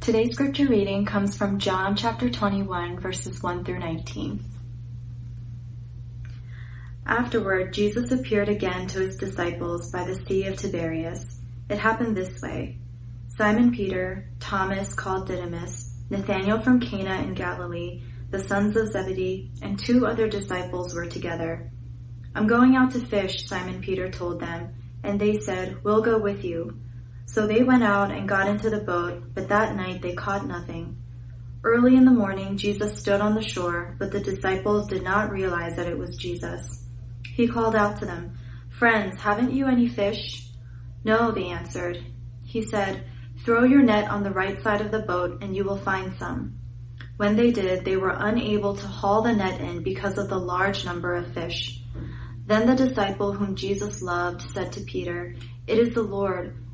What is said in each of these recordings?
Today's scripture reading comes from John chapter 21, verses 1 through 19. Afterward, Jesus appeared again to his disciples by the Sea of Tiberias. It happened this way Simon Peter, Thomas called Didymus, Nathanael from Cana in Galilee, the sons of Zebedee, and two other disciples were together. I'm going out to fish, Simon Peter told them, and they said, We'll go with you. So they went out and got into the boat, but that night they caught nothing. Early in the morning, Jesus stood on the shore, but the disciples did not realize that it was Jesus. He called out to them, Friends, haven't you any fish? No, they answered. He said, Throw your net on the right side of the boat and you will find some. When they did, they were unable to haul the net in because of the large number of fish. Then the disciple whom Jesus loved said to Peter, It is the Lord.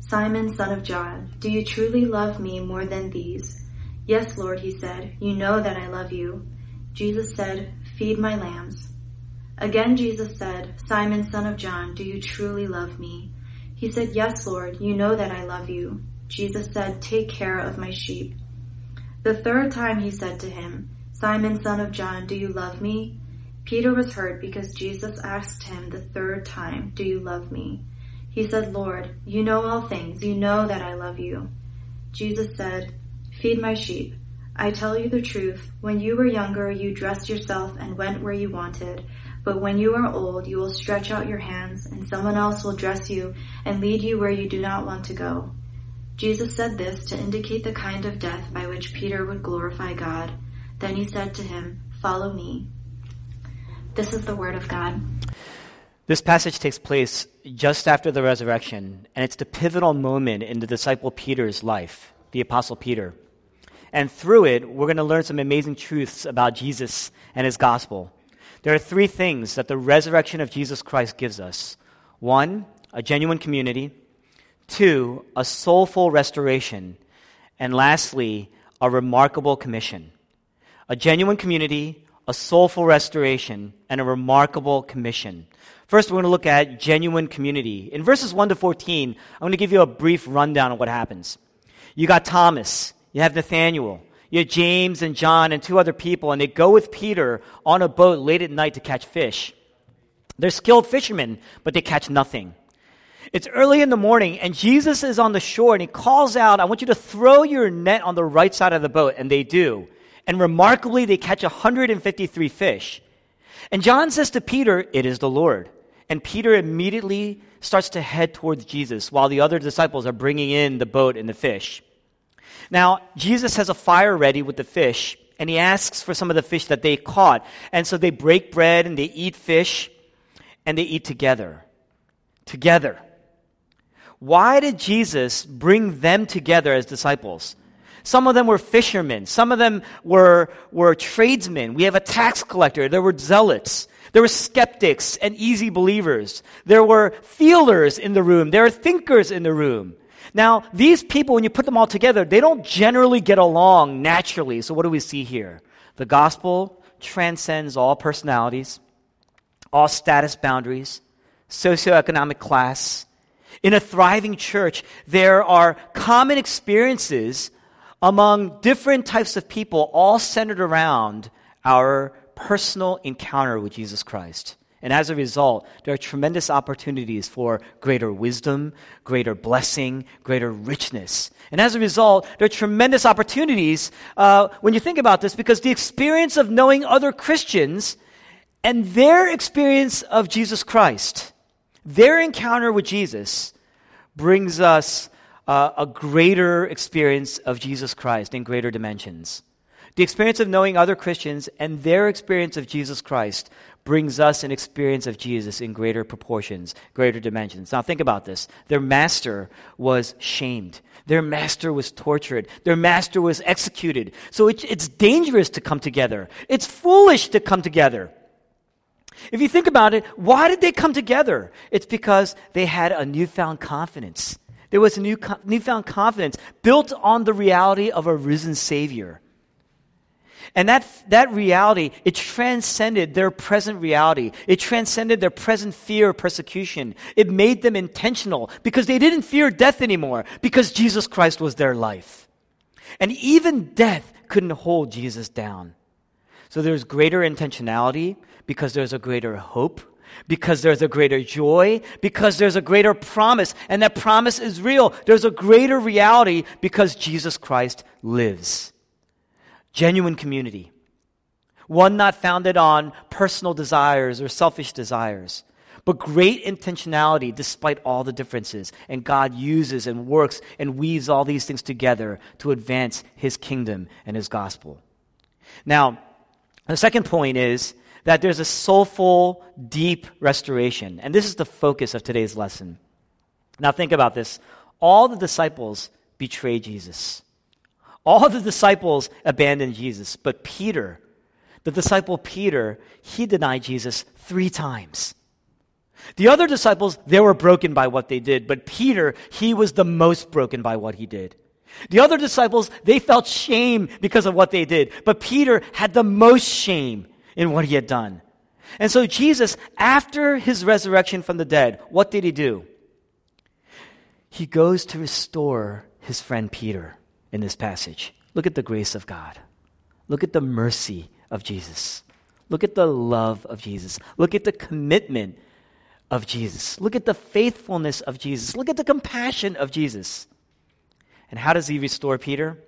Simon, son of John, do you truly love me more than these? Yes, Lord, he said, you know that I love you. Jesus said, Feed my lambs. Again Jesus said, Simon, son of John, do you truly love me? He said, Yes, Lord, you know that I love you. Jesus said, Take care of my sheep. The third time he said to him, Simon, son of John, do you love me? Peter was hurt because Jesus asked him the third time, Do you love me? He said, Lord, you know all things. You know that I love you. Jesus said, Feed my sheep. I tell you the truth. When you were younger, you dressed yourself and went where you wanted. But when you are old, you will stretch out your hands, and someone else will dress you and lead you where you do not want to go. Jesus said this to indicate the kind of death by which Peter would glorify God. Then he said to him, Follow me. This is the word of God. This passage takes place just after the resurrection, and it's the pivotal moment in the disciple Peter's life, the Apostle Peter. And through it, we're going to learn some amazing truths about Jesus and his gospel. There are three things that the resurrection of Jesus Christ gives us one, a genuine community, two, a soulful restoration, and lastly, a remarkable commission. A genuine community, a soulful restoration, and a remarkable commission. First, we're going to look at genuine community. In verses 1 to 14, I'm going to give you a brief rundown of what happens. You got Thomas, you have Nathaniel, you have James and John and two other people, and they go with Peter on a boat late at night to catch fish. They're skilled fishermen, but they catch nothing. It's early in the morning, and Jesus is on the shore, and he calls out, I want you to throw your net on the right side of the boat, and they do. And remarkably, they catch 153 fish. And John says to Peter, It is the Lord. And Peter immediately starts to head towards Jesus while the other disciples are bringing in the boat and the fish. Now, Jesus has a fire ready with the fish, and he asks for some of the fish that they caught. And so they break bread and they eat fish, and they eat together. Together. Why did Jesus bring them together as disciples? Some of them were fishermen. Some of them were, were tradesmen. We have a tax collector. There were zealots. There were skeptics and easy believers. There were feelers in the room. There are thinkers in the room. Now, these people, when you put them all together, they don't generally get along naturally. So what do we see here? The gospel transcends all personalities, all status boundaries, socioeconomic class. In a thriving church, there are common experiences among different types of people, all centered around our personal encounter with Jesus Christ. And as a result, there are tremendous opportunities for greater wisdom, greater blessing, greater richness. And as a result, there are tremendous opportunities uh, when you think about this because the experience of knowing other Christians and their experience of Jesus Christ, their encounter with Jesus, brings us uh, a greater experience of Jesus Christ in greater dimensions. The experience of knowing other Christians and their experience of Jesus Christ brings us an experience of Jesus in greater proportions, greater dimensions. Now, think about this. Their master was shamed, their master was tortured, their master was executed. So it, it's dangerous to come together, it's foolish to come together. If you think about it, why did they come together? It's because they had a newfound confidence. There was a new, newfound confidence built on the reality of a risen Savior. And that, that reality, it transcended their present reality. It transcended their present fear of persecution. It made them intentional because they didn't fear death anymore because Jesus Christ was their life. And even death couldn't hold Jesus down. So there's greater intentionality because there's a greater hope, because there's a greater joy, because there's a greater promise, and that promise is real. There's a greater reality because Jesus Christ lives genuine community, one not founded on personal desires or selfish desires, but great intentionality despite all the differences. And God uses and works and weaves all these things together to advance His kingdom and His gospel. Now, the second point is that there's a soulful, deep restoration. And this is the focus of today's lesson. Now, think about this. All the disciples betrayed Jesus. All the disciples abandoned Jesus, but Peter, the disciple Peter, he denied Jesus three times. The other disciples, they were broken by what they did, but Peter, he was the most broken by what he did. The other disciples, they felt shame because of what they did, but Peter had the most shame in what he had done. And so Jesus, after his resurrection from the dead, what did he do? He goes to restore his friend Peter in this passage. Look at the grace of God. Look at the mercy of Jesus. Look at the love of Jesus. Look at the commitment of Jesus. Look at the faithfulness of Jesus. Look at the compassion of Jesus. And how does he restore Peter?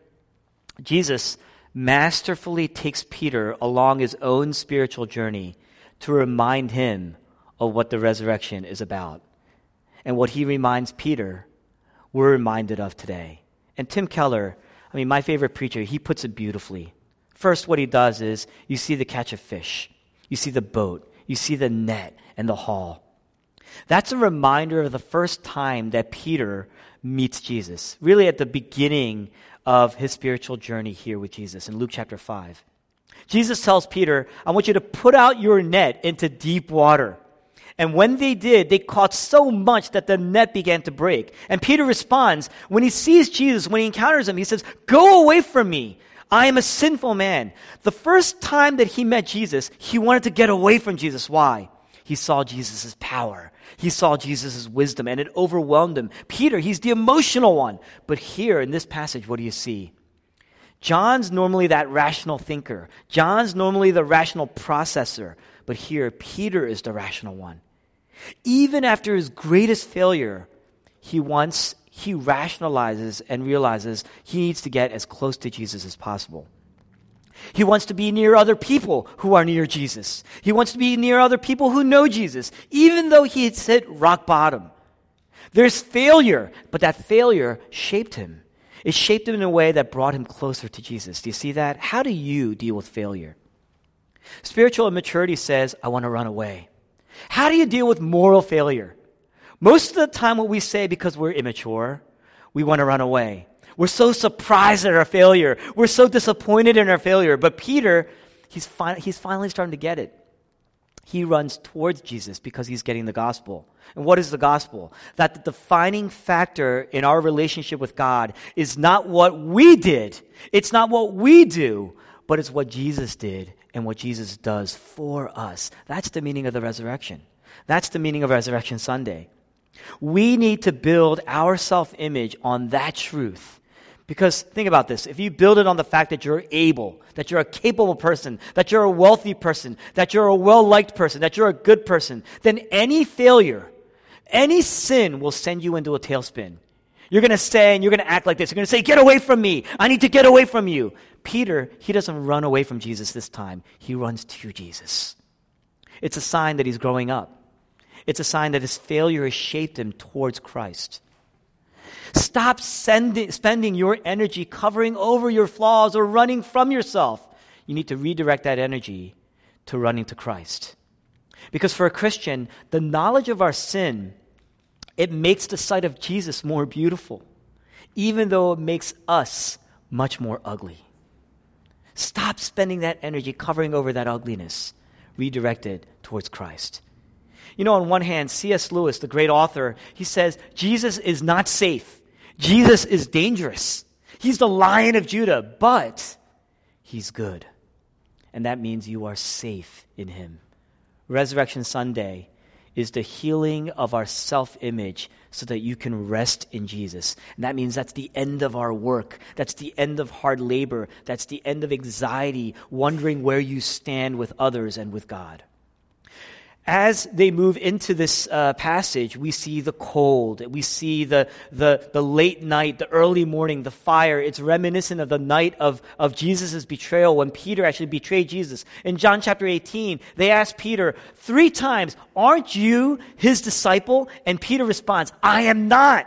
Jesus masterfully takes Peter along his own spiritual journey to remind him of what the resurrection is about. And what he reminds Peter, we're reminded of today. And Tim Keller, I mean, my favorite preacher, he puts it beautifully. First, what he does is you see the catch of fish, you see the boat, you see the net and the haul. That's a reminder of the first time that Peter meets Jesus, really at the beginning of his spiritual journey here with Jesus in Luke chapter 5. Jesus tells Peter, I want you to put out your net into deep water. And when they did, they caught so much that the net began to break. And Peter responds, when he sees Jesus, when he encounters him, he says, Go away from me. I am a sinful man. The first time that he met Jesus, he wanted to get away from Jesus. Why? He saw Jesus' power. He saw Jesus' wisdom and it overwhelmed him. Peter, he's the emotional one. But here in this passage, what do you see? John's normally that rational thinker. John's normally the rational processor. But here, Peter is the rational one. Even after his greatest failure, he wants, he rationalizes and realizes he needs to get as close to Jesus as possible. He wants to be near other people who are near Jesus. He wants to be near other people who know Jesus, even though he had hit rock bottom. There's failure, but that failure shaped him. It shaped him in a way that brought him closer to Jesus. Do you see that? How do you deal with failure? Spiritual immaturity says, I want to run away. How do you deal with moral failure? Most of the time, what we say because we're immature, we want to run away. We're so surprised at our failure. We're so disappointed in our failure. But Peter, he's, fi- he's finally starting to get it. He runs towards Jesus because he's getting the gospel. And what is the gospel? That the defining factor in our relationship with God is not what we did, it's not what we do, but it's what Jesus did and what Jesus does for us. That's the meaning of the resurrection. That's the meaning of Resurrection Sunday. We need to build our self image on that truth Because think about this. If you build it on the fact that you're able, that you're a capable person, that you're a wealthy person, that you're a well liked person, that you're a good person, then any failure, any sin will send you into a tailspin. You're going to say and you're going to act like this. You're going to say, Get away from me. I need to get away from you. Peter, he doesn't run away from Jesus this time, he runs to Jesus. It's a sign that he's growing up, it's a sign that his failure has shaped him towards Christ. Stop sending, spending your energy covering over your flaws or running from yourself. You need to redirect that energy to running to Christ. Because for a Christian, the knowledge of our sin, it makes the sight of Jesus more beautiful, even though it makes us much more ugly. Stop spending that energy covering over that ugliness. Redirect it towards Christ. You know, on one hand, C.S. Lewis, the great author, he says, Jesus is not safe. Jesus is dangerous. He's the lion of Judah, but he's good. And that means you are safe in him. Resurrection Sunday is the healing of our self image so that you can rest in Jesus. And that means that's the end of our work. That's the end of hard labor. That's the end of anxiety, wondering where you stand with others and with God as they move into this uh, passage, we see the cold, we see the, the, the late night, the early morning, the fire. It's reminiscent of the night of, of Jesus' betrayal when Peter actually betrayed Jesus. In John chapter 18, they ask Peter three times, Aren't you his disciple? And Peter responds, I am not.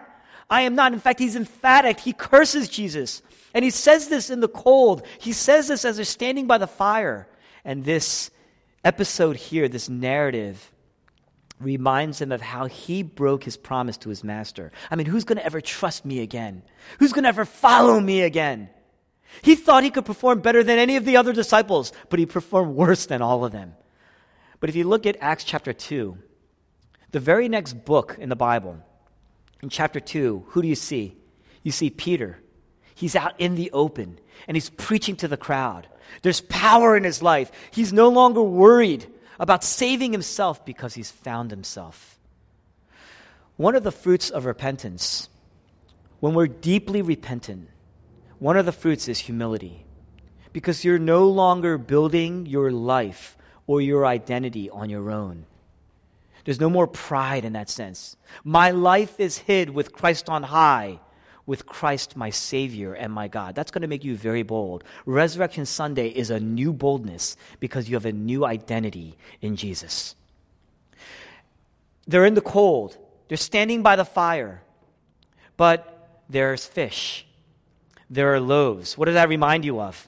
I am not. In fact, he's emphatic. He curses Jesus. And he says this in the cold. He says this as they're standing by the fire. And this episode here, this narrative, reminds him of how he broke his promise to his master. I mean, who's going to ever trust me again? Who's going to ever follow me again? He thought he could perform better than any of the other disciples, but he performed worse than all of them. But if you look at Acts chapter 2, the very next book in the Bible, in chapter 2, who do you see? You see Peter. He's out in the open and he's preaching to the crowd. There's power in his life. He's no longer worried about saving himself because he's found himself. One of the fruits of repentance, when we're deeply repentant, one of the fruits is humility. Because you're no longer building your life or your identity on your own. There's no more pride in that sense. My life is hid with Christ on high with Christ, my Savior and my God. That's going to make you very bold. Resurrection Sunday is a new boldness because you have a new identity in Jesus. They're in the cold, they're standing by the fire, but there's fish, there are loaves. What does that remind you of?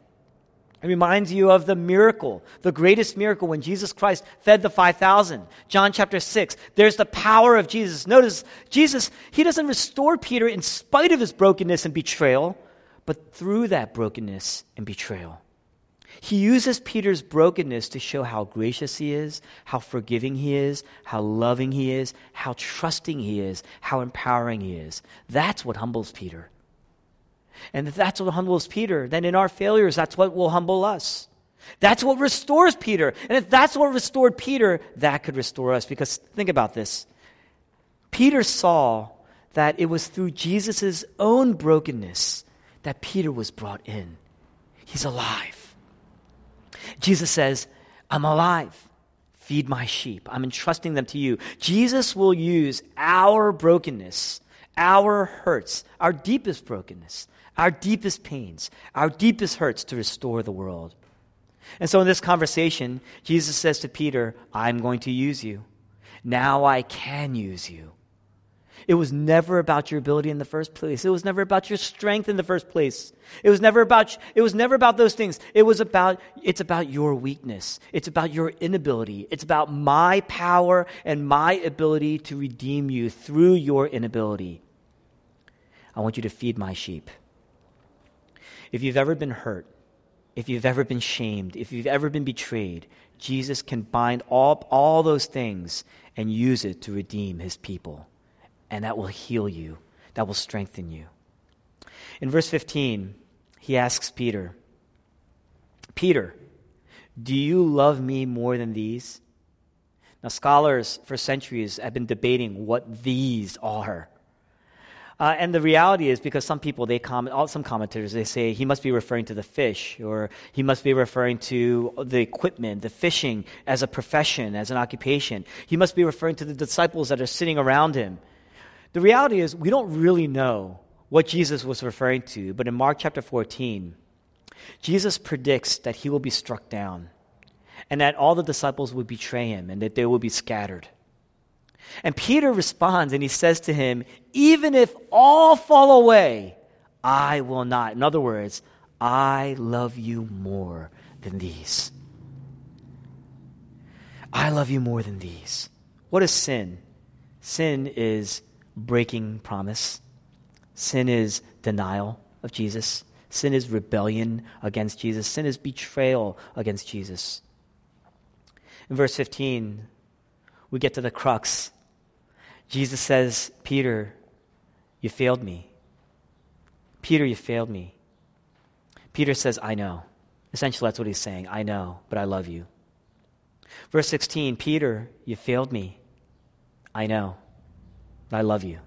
It reminds you of the miracle, the greatest miracle when Jesus Christ fed the 5,000. John chapter 6. There's the power of Jesus. Notice, Jesus, he doesn't restore Peter in spite of his brokenness and betrayal, but through that brokenness and betrayal. He uses Peter's brokenness to show how gracious he is, how forgiving he is, how loving he is, how trusting he is, how empowering he is. That's what humbles Peter. And that's what humbles Peter, then in our failures, that's what will humble us. That's what restores Peter. And if that's what restored Peter, that could restore us. Because think about this Peter saw that it was through Jesus' own brokenness that Peter was brought in. He's alive. Jesus says, I'm alive. Feed my sheep. I'm entrusting them to you. Jesus will use our brokenness, our hurts, our deepest brokenness, our deepest pains, our deepest hurts to restore the world. And so in this conversation, Jesus says to Peter, I'm going to use you. Now I can use you. It was never about your ability in the first place. It was never about your strength in the first place. It was never about it was never about those things. It was about it's about your weakness. It's about your inability. It's about my power and my ability to redeem you through your inability. I want you to feed my sheep. If you've ever been hurt, if you've ever been shamed, if you've ever been betrayed, Jesus can bind all, all those things and use it to redeem his people. And that will heal you, that will strengthen you. In verse 15, he asks Peter, Peter, do you love me more than these? Now, scholars for centuries have been debating what these are. Uh, and the reality is because some people, they comment, some commentators, they say he must be referring to the fish, or he must be referring to the equipment, the fishing as a profession, as an occupation. He must be referring to the disciples that are sitting around him. The reality is we don't really know what Jesus was referring to, but in Mark chapter 14, Jesus predicts that he will be struck down and that all the disciples will betray him and that they will be scattered. And Peter responds and he says to him, Even if all fall away, I will not. In other words, I love you more than these. I love you more than these. What is sin? Sin is breaking promise. Sin is denial of Jesus. Sin is rebellion against Jesus. Sin is betrayal against Jesus. In verse 15, we get to the crux Jesus says, Peter, you failed me. Peter, you failed me. Peter says, I know. Essentially, that's what he's saying. I know, but I love you. Verse 16 Peter, you failed me. I know, but I love you.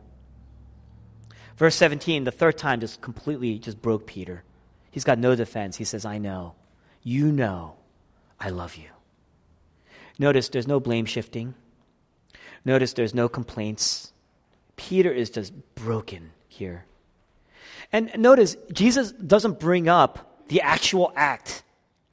Verse 17, the third time just completely just broke Peter. He's got no defense. He says, I know. You know I love you. Notice there's no blame shifting. Notice there's no complaints. Peter is just broken here. And notice, Jesus doesn't bring up the actual act.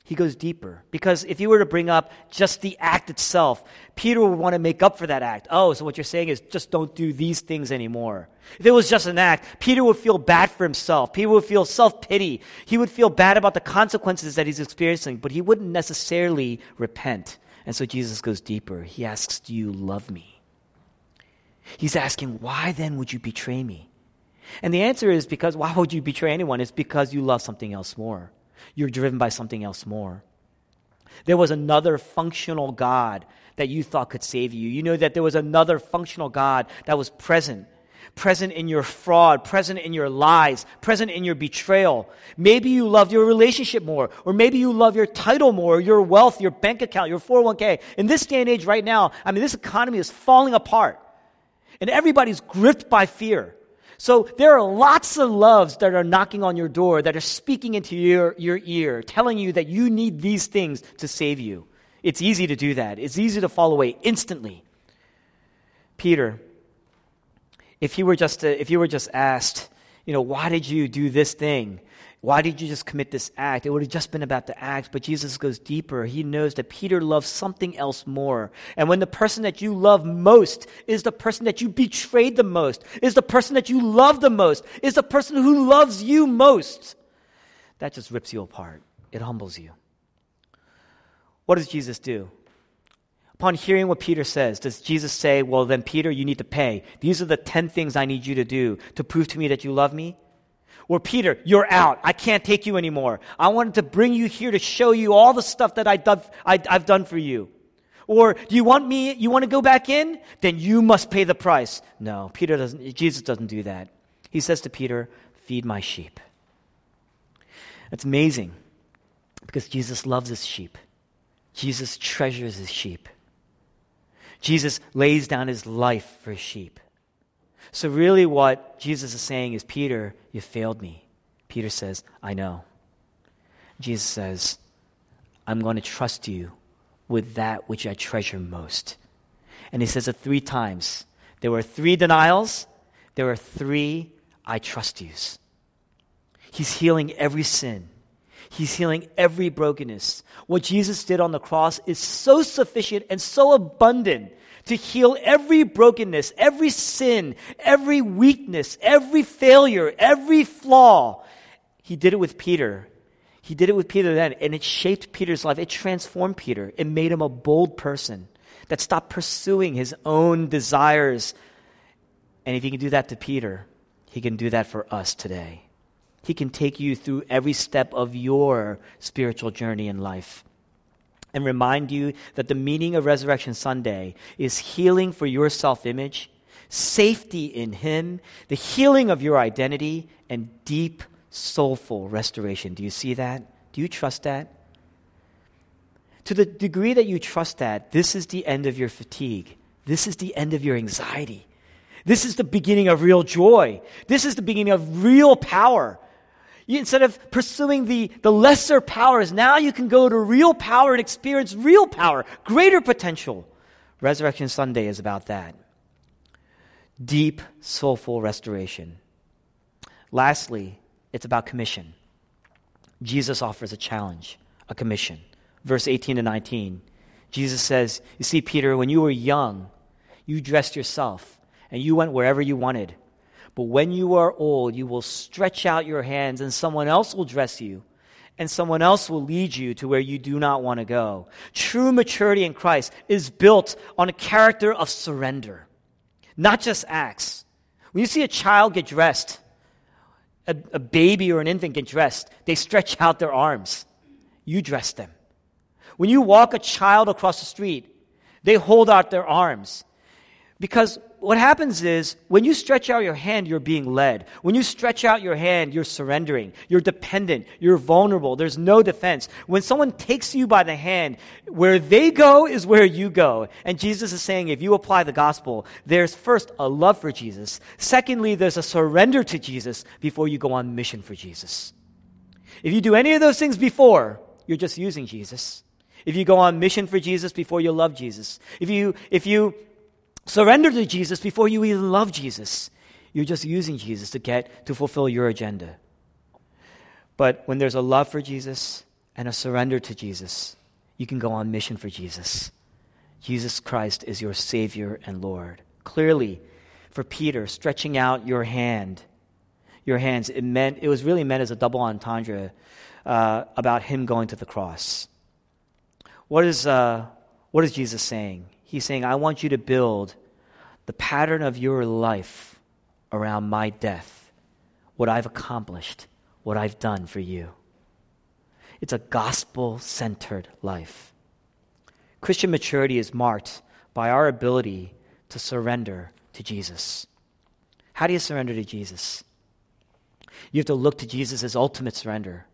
He goes deeper. Because if you were to bring up just the act itself, Peter would want to make up for that act. Oh, so what you're saying is just don't do these things anymore. If it was just an act, Peter would feel bad for himself. Peter would feel self pity. He would feel bad about the consequences that he's experiencing, but he wouldn't necessarily repent. And so Jesus goes deeper. He asks, Do you love me? He's asking, why then would you betray me? And the answer is because why would you betray anyone? It's because you love something else more. You're driven by something else more. There was another functional God that you thought could save you. You know that there was another functional God that was present. Present in your fraud, present in your lies, present in your betrayal. Maybe you love your relationship more, or maybe you love your title more, your wealth, your bank account, your 401k. In this day and age right now, I mean, this economy is falling apart. And everybody's gripped by fear. So there are lots of loves that are knocking on your door, that are speaking into your, your ear, telling you that you need these things to save you. It's easy to do that. It's easy to fall away instantly. Peter, if you were just, if you were just asked, you know, why did you do this thing? Why did you just commit this act? It would have just been about the act, but Jesus goes deeper. He knows that Peter loves something else more. And when the person that you love most is the person that you betrayed the most, is the person that you love the most, is the person who loves you most, that just rips you apart. It humbles you. What does Jesus do? Upon hearing what Peter says, does Jesus say, Well, then, Peter, you need to pay? These are the 10 things I need you to do to prove to me that you love me? Or Peter, you're out. I can't take you anymore. I wanted to bring you here to show you all the stuff that I done, I, I've done for you. Or do you want me, you want to go back in? Then you must pay the price. No, Peter doesn't, Jesus doesn't do that. He says to Peter, feed my sheep. That's amazing because Jesus loves his sheep. Jesus treasures his sheep. Jesus lays down his life for his sheep. So, really, what Jesus is saying is, Peter, you failed me. Peter says, I know. Jesus says, I'm going to trust you with that which I treasure most. And he says it three times. There were three denials, there were three I trust yous. He's healing every sin. He's healing every brokenness. What Jesus did on the cross is so sufficient and so abundant to heal every brokenness, every sin, every weakness, every failure, every flaw. He did it with Peter. He did it with Peter then, and it shaped Peter's life. It transformed Peter. It made him a bold person that stopped pursuing his own desires. And if he can do that to Peter, he can do that for us today. He can take you through every step of your spiritual journey in life and remind you that the meaning of Resurrection Sunday is healing for your self image, safety in Him, the healing of your identity, and deep, soulful restoration. Do you see that? Do you trust that? To the degree that you trust that, this is the end of your fatigue. This is the end of your anxiety. This is the beginning of real joy. This is the beginning of real power. You, instead of pursuing the, the lesser powers, now you can go to real power and experience real power, greater potential. Resurrection Sunday is about that. Deep, soulful restoration. Lastly, it's about commission. Jesus offers a challenge, a commission. Verse 18 to 19. Jesus says, You see, Peter, when you were young, you dressed yourself and you went wherever you wanted. But when you are old, you will stretch out your hands and someone else will dress you and someone else will lead you to where you do not want to go. True maturity in Christ is built on a character of surrender, not just acts. When you see a child get dressed, a, a baby or an infant get dressed, they stretch out their arms. You dress them. When you walk a child across the street, they hold out their arms. Because what happens is when you stretch out your hand, you're being led. When you stretch out your hand, you're surrendering. You're dependent. You're vulnerable. There's no defense. When someone takes you by the hand, where they go is where you go. And Jesus is saying if you apply the gospel, there's first a love for Jesus. Secondly, there's a surrender to Jesus before you go on mission for Jesus. If you do any of those things before, you're just using Jesus. If you go on mission for Jesus before you love Jesus. If you, if you surrender to Jesus before you even love Jesus. You're just using Jesus to get to fulfill your agenda. But when there's a love for Jesus and a surrender to Jesus, you can go on mission for Jesus. Jesus Christ is your Savior and Lord. Clearly, for Peter, stretching out your hand, your hands, it meant it was really meant as a double entendre uh, about him going to the cross. What is uh, what is Jesus saying? He's saying, I want you to build the pattern of your life around my death, what I've accomplished, what I've done for you. It's a gospel centered life. Christian maturity is marked by our ability to surrender to Jesus. How do you surrender to Jesus? You have to look to Jesus as ultimate surrender.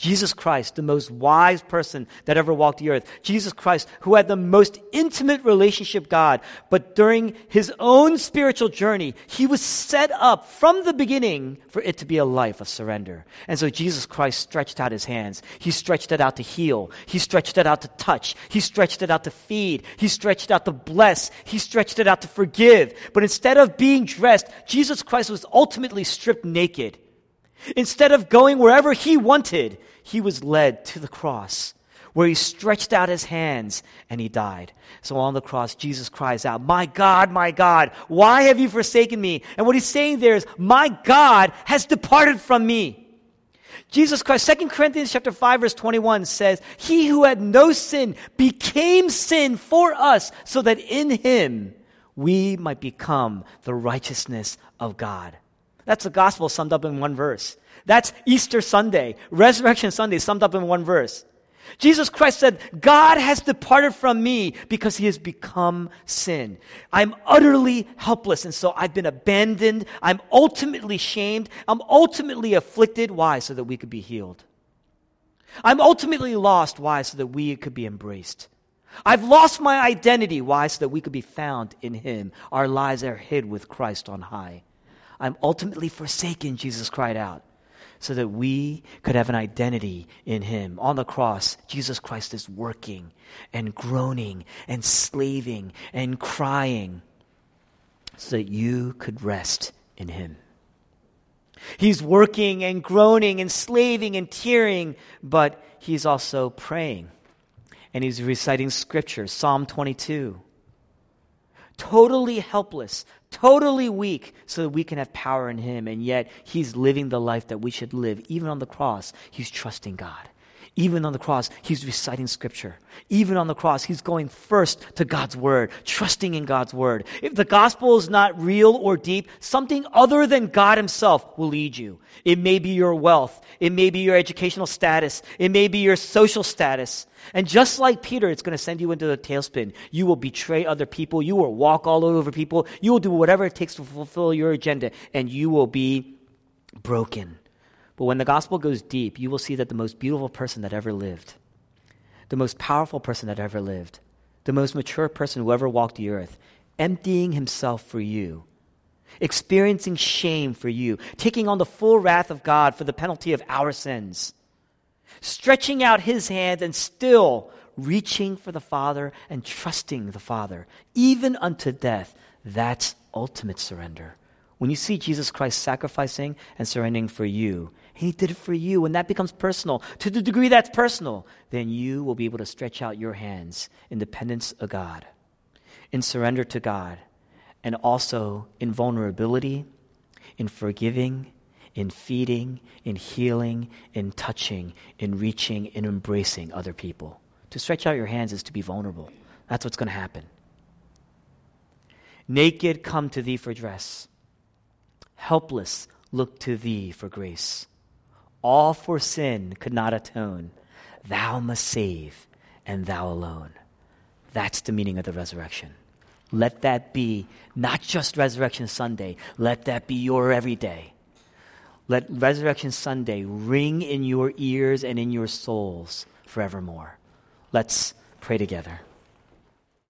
Jesus Christ, the most wise person that ever walked the earth. Jesus Christ, who had the most intimate relationship God, but during his own spiritual journey, he was set up from the beginning for it to be a life of surrender. And so Jesus Christ stretched out his hands. He stretched it out to heal. He stretched it out to touch. He stretched it out to feed. He stretched out to bless. He stretched it out to forgive. But instead of being dressed, Jesus Christ was ultimately stripped naked. Instead of going wherever he wanted, he was led to the cross where he stretched out his hands and he died. So on the cross, Jesus cries out, My God, my God, why have you forsaken me? And what he's saying there is, My God has departed from me. Jesus Christ, 2 Corinthians chapter 5 verse 21 says, He who had no sin became sin for us so that in him we might become the righteousness of God. That's the gospel summed up in one verse. That's Easter Sunday, Resurrection Sunday summed up in one verse. Jesus Christ said, God has departed from me because he has become sin. I'm utterly helpless, and so I've been abandoned. I'm ultimately shamed. I'm ultimately afflicted. Why? So that we could be healed. I'm ultimately lost. Why? So that we could be embraced. I've lost my identity. Why? So that we could be found in him. Our lives are hid with Christ on high. I'm ultimately forsaken, Jesus cried out so that we could have an identity in Him. On the cross, Jesus Christ is working and groaning and slaving and crying so that you could rest in Him. He's working and groaning and slaving and tearing, but He's also praying. And He's reciting Scripture, Psalm 22 totally helpless, totally weak, so that we can have power in Him. And yet, He's living the life that we should live. Even on the cross, He's trusting God. Even on the cross, he's reciting scripture. Even on the cross, he's going first to God's word, trusting in God's word. If the gospel is not real or deep, something other than God himself will lead you. It may be your wealth. It may be your educational status. It may be your social status. And just like Peter, it's going to send you into the tailspin. You will betray other people. You will walk all over people. You will do whatever it takes to fulfill your agenda, and you will be broken. But when the gospel goes deep, you will see that the most beautiful person that ever lived, the most powerful person that ever lived, the most mature person who ever walked the earth, emptying himself for you, experiencing shame for you, taking on the full wrath of God for the penalty of our sins, stretching out his hand and still reaching for the Father and trusting the Father, even unto death. That's ultimate surrender. When you see Jesus Christ sacrificing and surrendering for you, he did it for you, and that becomes personal. To the degree that's personal, then you will be able to stretch out your hands in dependence of God, in surrender to God, and also in vulnerability, in forgiving, in feeding, in healing, in touching, in reaching, in embracing other people. To stretch out your hands is to be vulnerable. That's what's going to happen. Naked, come to thee for dress. Helpless, look to thee for grace. All for sin could not atone. Thou must save, and thou alone. That's the meaning of the resurrection. Let that be not just Resurrection Sunday, let that be your everyday. Let Resurrection Sunday ring in your ears and in your souls forevermore. Let's pray together.